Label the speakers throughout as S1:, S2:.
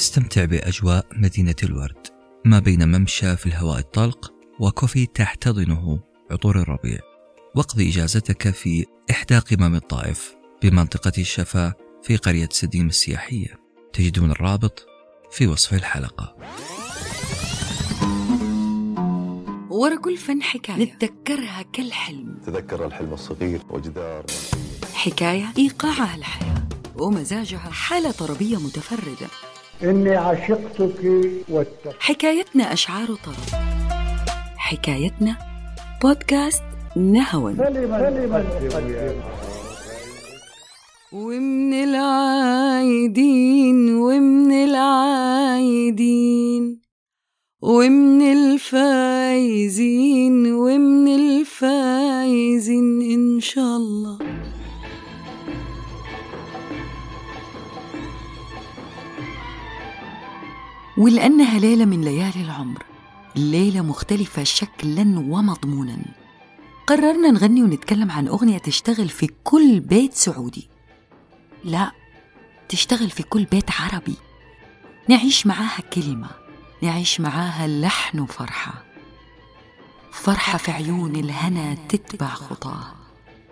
S1: استمتع بأجواء مدينة الورد ما بين ممشى في الهواء الطلق وكوفي تحتضنه عطور الربيع. واقضي إجازتك في إحدى قمم الطائف بمنطقة الشفا في قرية سديم السياحية. تجدون الرابط في وصف الحلقة.
S2: ورا كل فن حكاية. نتذكرها كالحلم.
S3: تذكر الحلم الصغير وجدار.
S2: حكاية إيقاعها الحياة ومزاجها حالة طربية متفردة.
S4: إني عشقتك واتقى
S2: حكايتنا أشعار طرب حكايتنا بودكاست نهوى. ومن العايدين ومن العايدين ومن الفايزين ومن الفايزين إن شاء الله. ولأنها ليلة من ليالي العمر ليلة مختلفة شكلا ومضمونا. قررنا نغني ونتكلم عن أغنية تشتغل في كل بيت سعودي. لا تشتغل في كل بيت عربي. نعيش معاها كلمة نعيش معاها لحن وفرحة. فرحة في عيون الهنا تتبع خطاه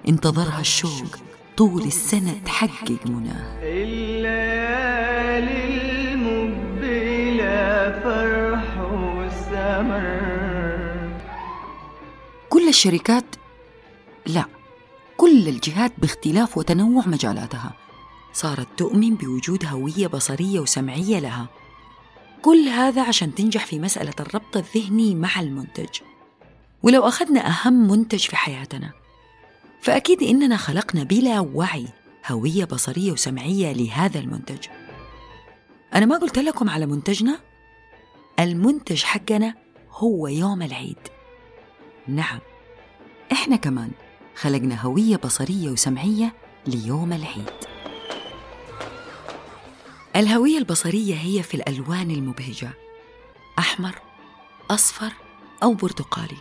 S2: انتظرها الشوق طول السنة تحقق مناه
S5: الليالي
S2: كل الشركات لا كل الجهات باختلاف وتنوع مجالاتها. صارت تؤمن بوجود هوية بصرية وسمعية لها. كل هذا عشان تنجح في مسألة الربط الذهني مع المنتج. ولو أخذنا أهم منتج في حياتنا فأكيد إننا خلقنا بلا وعي هوية بصرية وسمعية لهذا المنتج. أنا ما قلت لكم على منتجنا؟ المنتج حقنا هو يوم العيد. نعم إحنا كمان خلقنا هوية بصرية وسمعية ليوم العيد. الهوية البصرية هي في الألوان المبهجة أحمر أصفر أو برتقالي.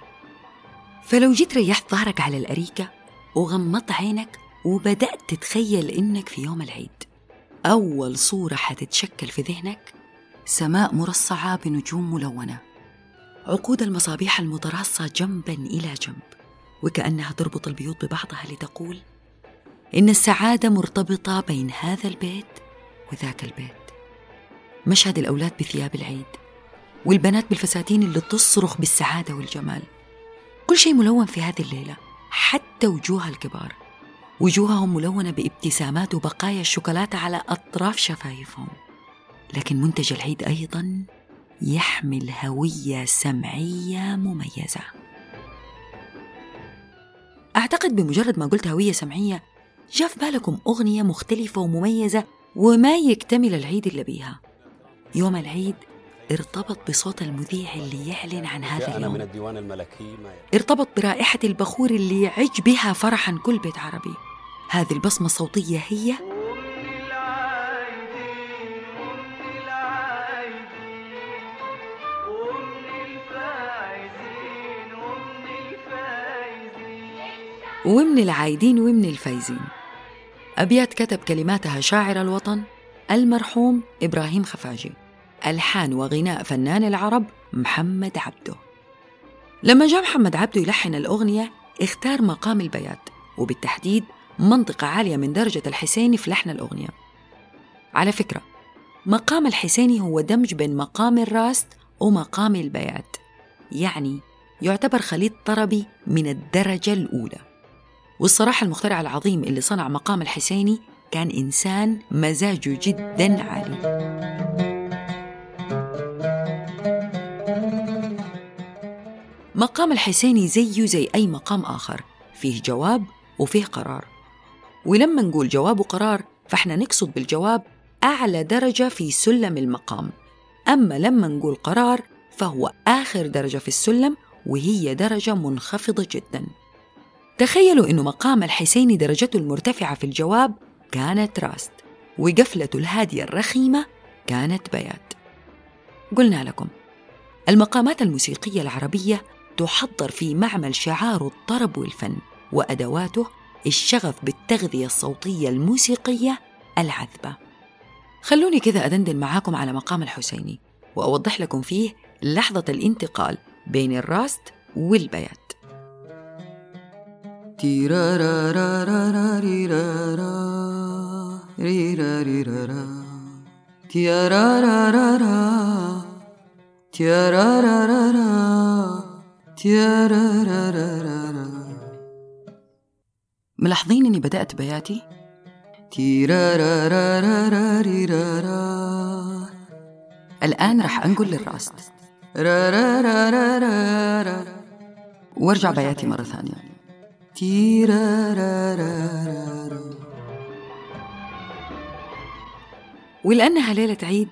S2: فلو جيت ريحت ظهرك على الأريكة وغمضت عينك وبدأت تتخيل إنك في يوم العيد أول صورة حتتشكل في ذهنك سماء مرصعة بنجوم ملونة. عقود المصابيح المتراصة جنبا إلى جنب وكأنها تربط البيوت ببعضها لتقول إن السعادة مرتبطة بين هذا البيت وذاك البيت. مشهد الأولاد بثياب العيد والبنات بالفساتين اللي تصرخ بالسعادة والجمال. كل شيء ملون في هذه الليلة حتى وجوه الكبار. وجوههم ملونة بابتسامات وبقايا الشوكولاتة على أطراف شفايفهم. لكن منتج العيد أيضا يحمل هوية سمعية مميزة. أعتقد بمجرد ما قلت هوية سمعية جاء في بالكم أغنية مختلفة ومميزة وما يكتمل العيد إلا بيها. يوم العيد ارتبط بصوت المذيع اللي يعلن عن هذا
S6: جاءنا من
S2: اليوم
S6: الديوان الملكي ما
S2: ارتبط برائحة البخور اللي يعج بها فرحا كل بيت عربي. هذه البصمة الصوتية هي
S5: ومن العايدين ومن الفايزين.
S2: أبيات كتب كلماتها شاعر الوطن المرحوم إبراهيم خفاجي. ألحان وغناء فنان العرب محمد عبده. لما جاء محمد عبده يلحن الأغنية اختار مقام البيات وبالتحديد منطقة عالية من درجة الحسيني في لحن الأغنية. على فكرة مقام الحسيني هو دمج بين مقام الراست ومقام البيات يعني يعتبر خليط طربي من الدرجة الأولى. والصراحة المخترع العظيم اللي صنع مقام الحسيني كان إنسان مزاجه جدا عالي. مقام الحسيني زيه زي أي مقام آخر فيه جواب وفيه قرار. ولما نقول جواب وقرار فإحنا نقصد بالجواب أعلى درجة في سلم المقام. أما لما نقول قرار فهو آخر درجة في السلم وهي درجة منخفضة جداً. تخيلوا أنه مقام الحسيني درجته المرتفعة في الجواب كانت راست وقفلته الهادية الرخيمة كانت بيات قلنا لكم المقامات الموسيقية العربية تحضر في معمل شعار الطرب والفن وأدواته الشغف بالتغذية الصوتية الموسيقية العذبة. خلوني كذا أدندن معاكم على مقام الحسيني وأوضح لكم فيه لحظة الانتقال بين الراست والبيات ملاحظين اني بدأت بياتي؟ الآن راح أنقل للراست وارجع بياتي مرة ثانية ولأنها ليلة عيد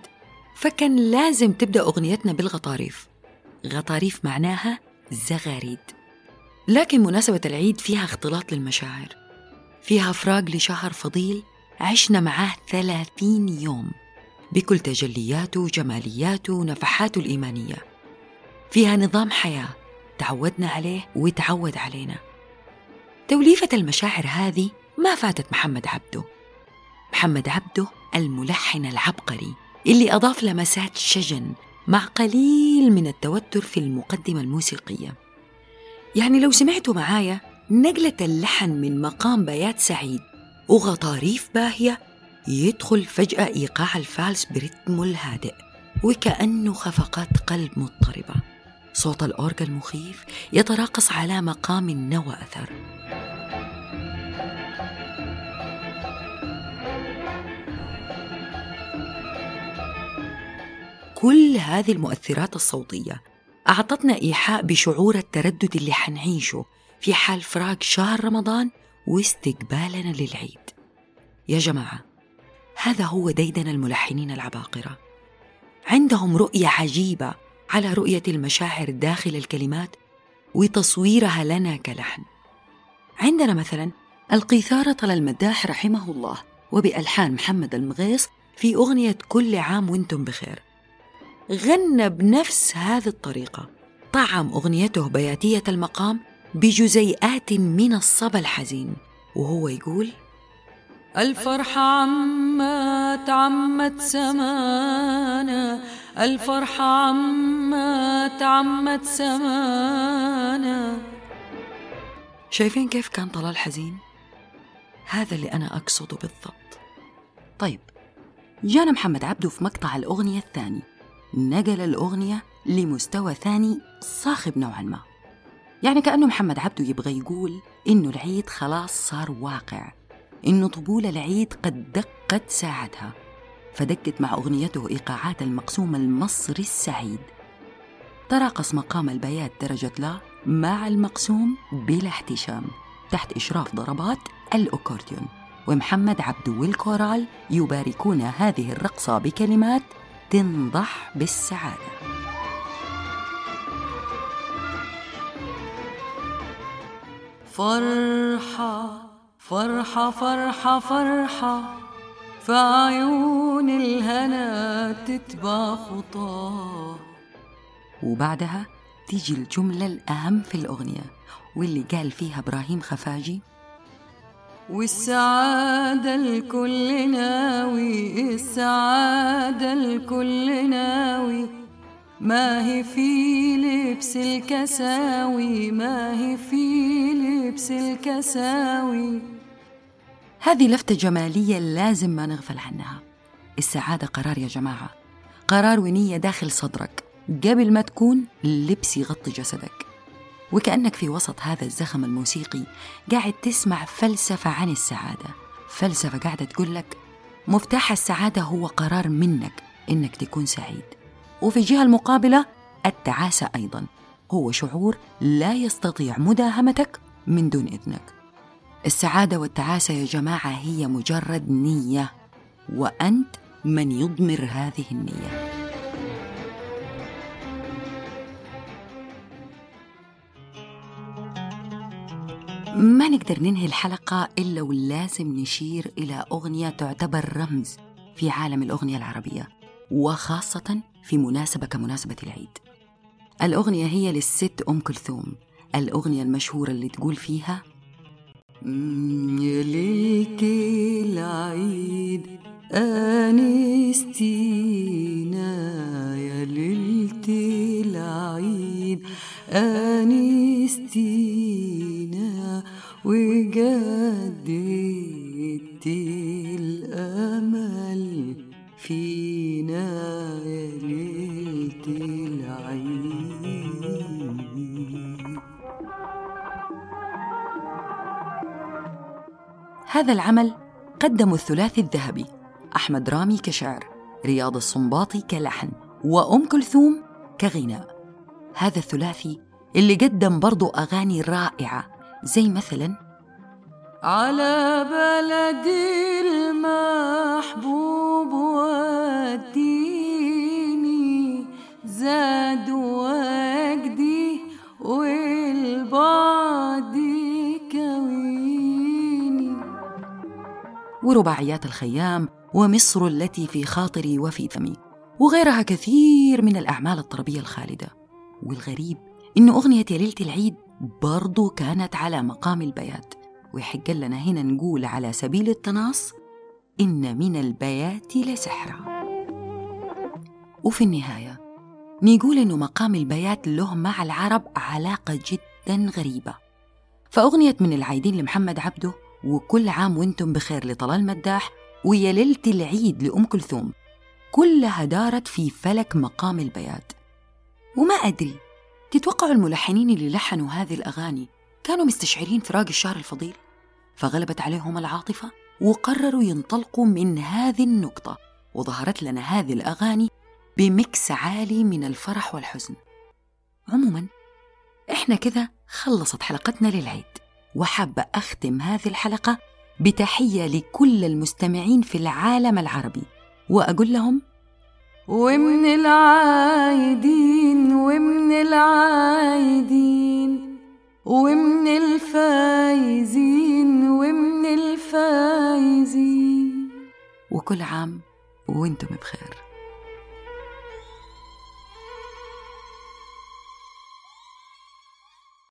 S2: فكان لازم تبدأ أغنيتنا بالغطاريف غطاريف معناها زغاريد لكن مناسبة العيد فيها اختلاط للمشاعر فيها فراق لشهر فضيل عشنا معاه ثلاثين يوم بكل تجلياته وجمالياته ونفحاته الإيمانية فيها نظام حياة تعودنا عليه وتعود علينا توليفة المشاعر هذه ما فاتت محمد عبده. محمد عبده الملحن العبقري اللي أضاف لمسات شجن مع قليل من التوتر في المقدمة الموسيقية. يعني لو سمعتوا معايا نقلة اللحن من مقام بيات سعيد وغطاريف باهية يدخل فجأة إيقاع الفالس برتمه الهادئ وكأنه خفقات قلب مضطربة. صوت الأورغا المخيف يتراقص على مقام النوى أثر. كل هذه المؤثرات الصوتية. أعطتنا إيحاء بشعور التردد اللي حنعيشه في حال فراق شهر رمضان واستقبالنا للعيد. يا جماعة هذا هو ديدن الملحنين العباقرة. عندهم رؤية عجيبة على رؤية المشاعر داخل الكلمات وتصويرها لنا كلحن. عندنا مثلا القيثارة طل المداح رحمه الله وبألحان محمد المغيص في أغنية كل عام وأنتم بخير. غنى بنفس هذه الطريقة. طعم أغنيته بياتية المقام بجزيئات من الصبا الحزين وهو يقول الفرحة عمت عمت سمانا الفرحة عمت عمت سمانا. شايفين كيف كان طلال حزين؟ هذا اللي أنا أقصده بالضبط. طيب جانا محمد عبده في مقطع الأغنية الثاني. نقل الأغنية لمستوى ثاني صاخب نوعا ما. يعني كأنه محمد عبده يبغى يقول إنه العيد خلاص صار واقع إنه طبول العيد قد دقت ساعتها فدقت مع أغنيته إيقاعات المقسوم المصري السعيد. تراقص مقام البيات درجة لا مع المقسوم بلا احتشام تحت إشراف ضربات الأكورديون ومحمد عبده والكورال يباركون هذه الرقصة بكلمات تنضح بالسعادة. فرحة فرحة فرحة فرحة في عيون الهنا تتبع خطاة. وبعدها تيجي الجملة الأهم في الأغنية واللي قال فيها إبراهيم خفاجي والسعادة الكل ناوي السعادة الكل ناوي. ما هي في لبس الكساوي ما هي في لبس الكساوي. هذه لفتة جمالية لازم ما نغفل عنها. السعادة قرار يا جماعة. قرار ونية داخل صدرك. قبل ما تكون لبس يغطي جسدك. وكأنك في وسط هذا الزخم الموسيقي قاعد تسمع فلسفة عن السعادة. فلسفة قاعدة تقول لك مفتاح السعادة هو قرار منك إنك تكون سعيد. وفي الجهة المقابلة التعاسة أيضا. هو شعور لا يستطيع مداهمتك من دون إذنك. السعادة والتعاسة يا جماعة هي مجرد نية. وأنت من يضمر هذه النية. ما نقدر ننهي الحلقة إلا ولازم نشير إلى أغنية تعتبر رمز في عالم الأغنية العربية وخاصة في مناسبة كمناسبة العيد. الأغنية هي للست أم كلثوم. الأغنية المشهورة اللي تقول فيها يا ليلة العيد أنستينا يا ليلة العيد أنستينا هذا العمل قدمه الثلاثي الذهبي أحمد رامي كشعر رياض السنباطي كلحن وأم كلثوم كغناء. هذا الثلاثي اللي قدم برضو أغاني رائعة زي مثلا على بلدي المحبوب وديني زاد ورباعيات الخيام ومصر التي في خاطري وفي ذمي وغيرها كثير من الأعمال الطربية الخالدة. والغريب إنه أغنية يا ليلة العيد برضو كانت على مقام البيات. ويحق لنا هنا نقول على سبيل التناص إن من البيات لسحرا وفي النهاية نقول إنه مقام البيات له مع العرب علاقة جدا غريبة. فأغنية من العايدين لمحمد عبده وكل عام وأنتم بخير لطلال مداح ويا ليلة العيد لأم كلثوم. كلها دارت في فلك مقام البيات وما أدري تتوقعوا الملحنين اللي لحنوا هذه الأغاني كانوا مستشعرين فراق الشهر الفضيل؟ فغلبت عليهم العاطفة وقرروا ينطلقوا من هذه النقطة وظهرت لنا هذه الأغاني بمكس عالي من الفرح والحزن. عموما إحنا كذا خلصت حلقتنا للعيد. وحابة أختم هذه الحلقة بتحية لكل المستمعين في العالم العربي. وأقول لهم ومن العايدين ومن العايدين ومن الفايزين ومن الفايزين. وكل عام وأنتم بخير.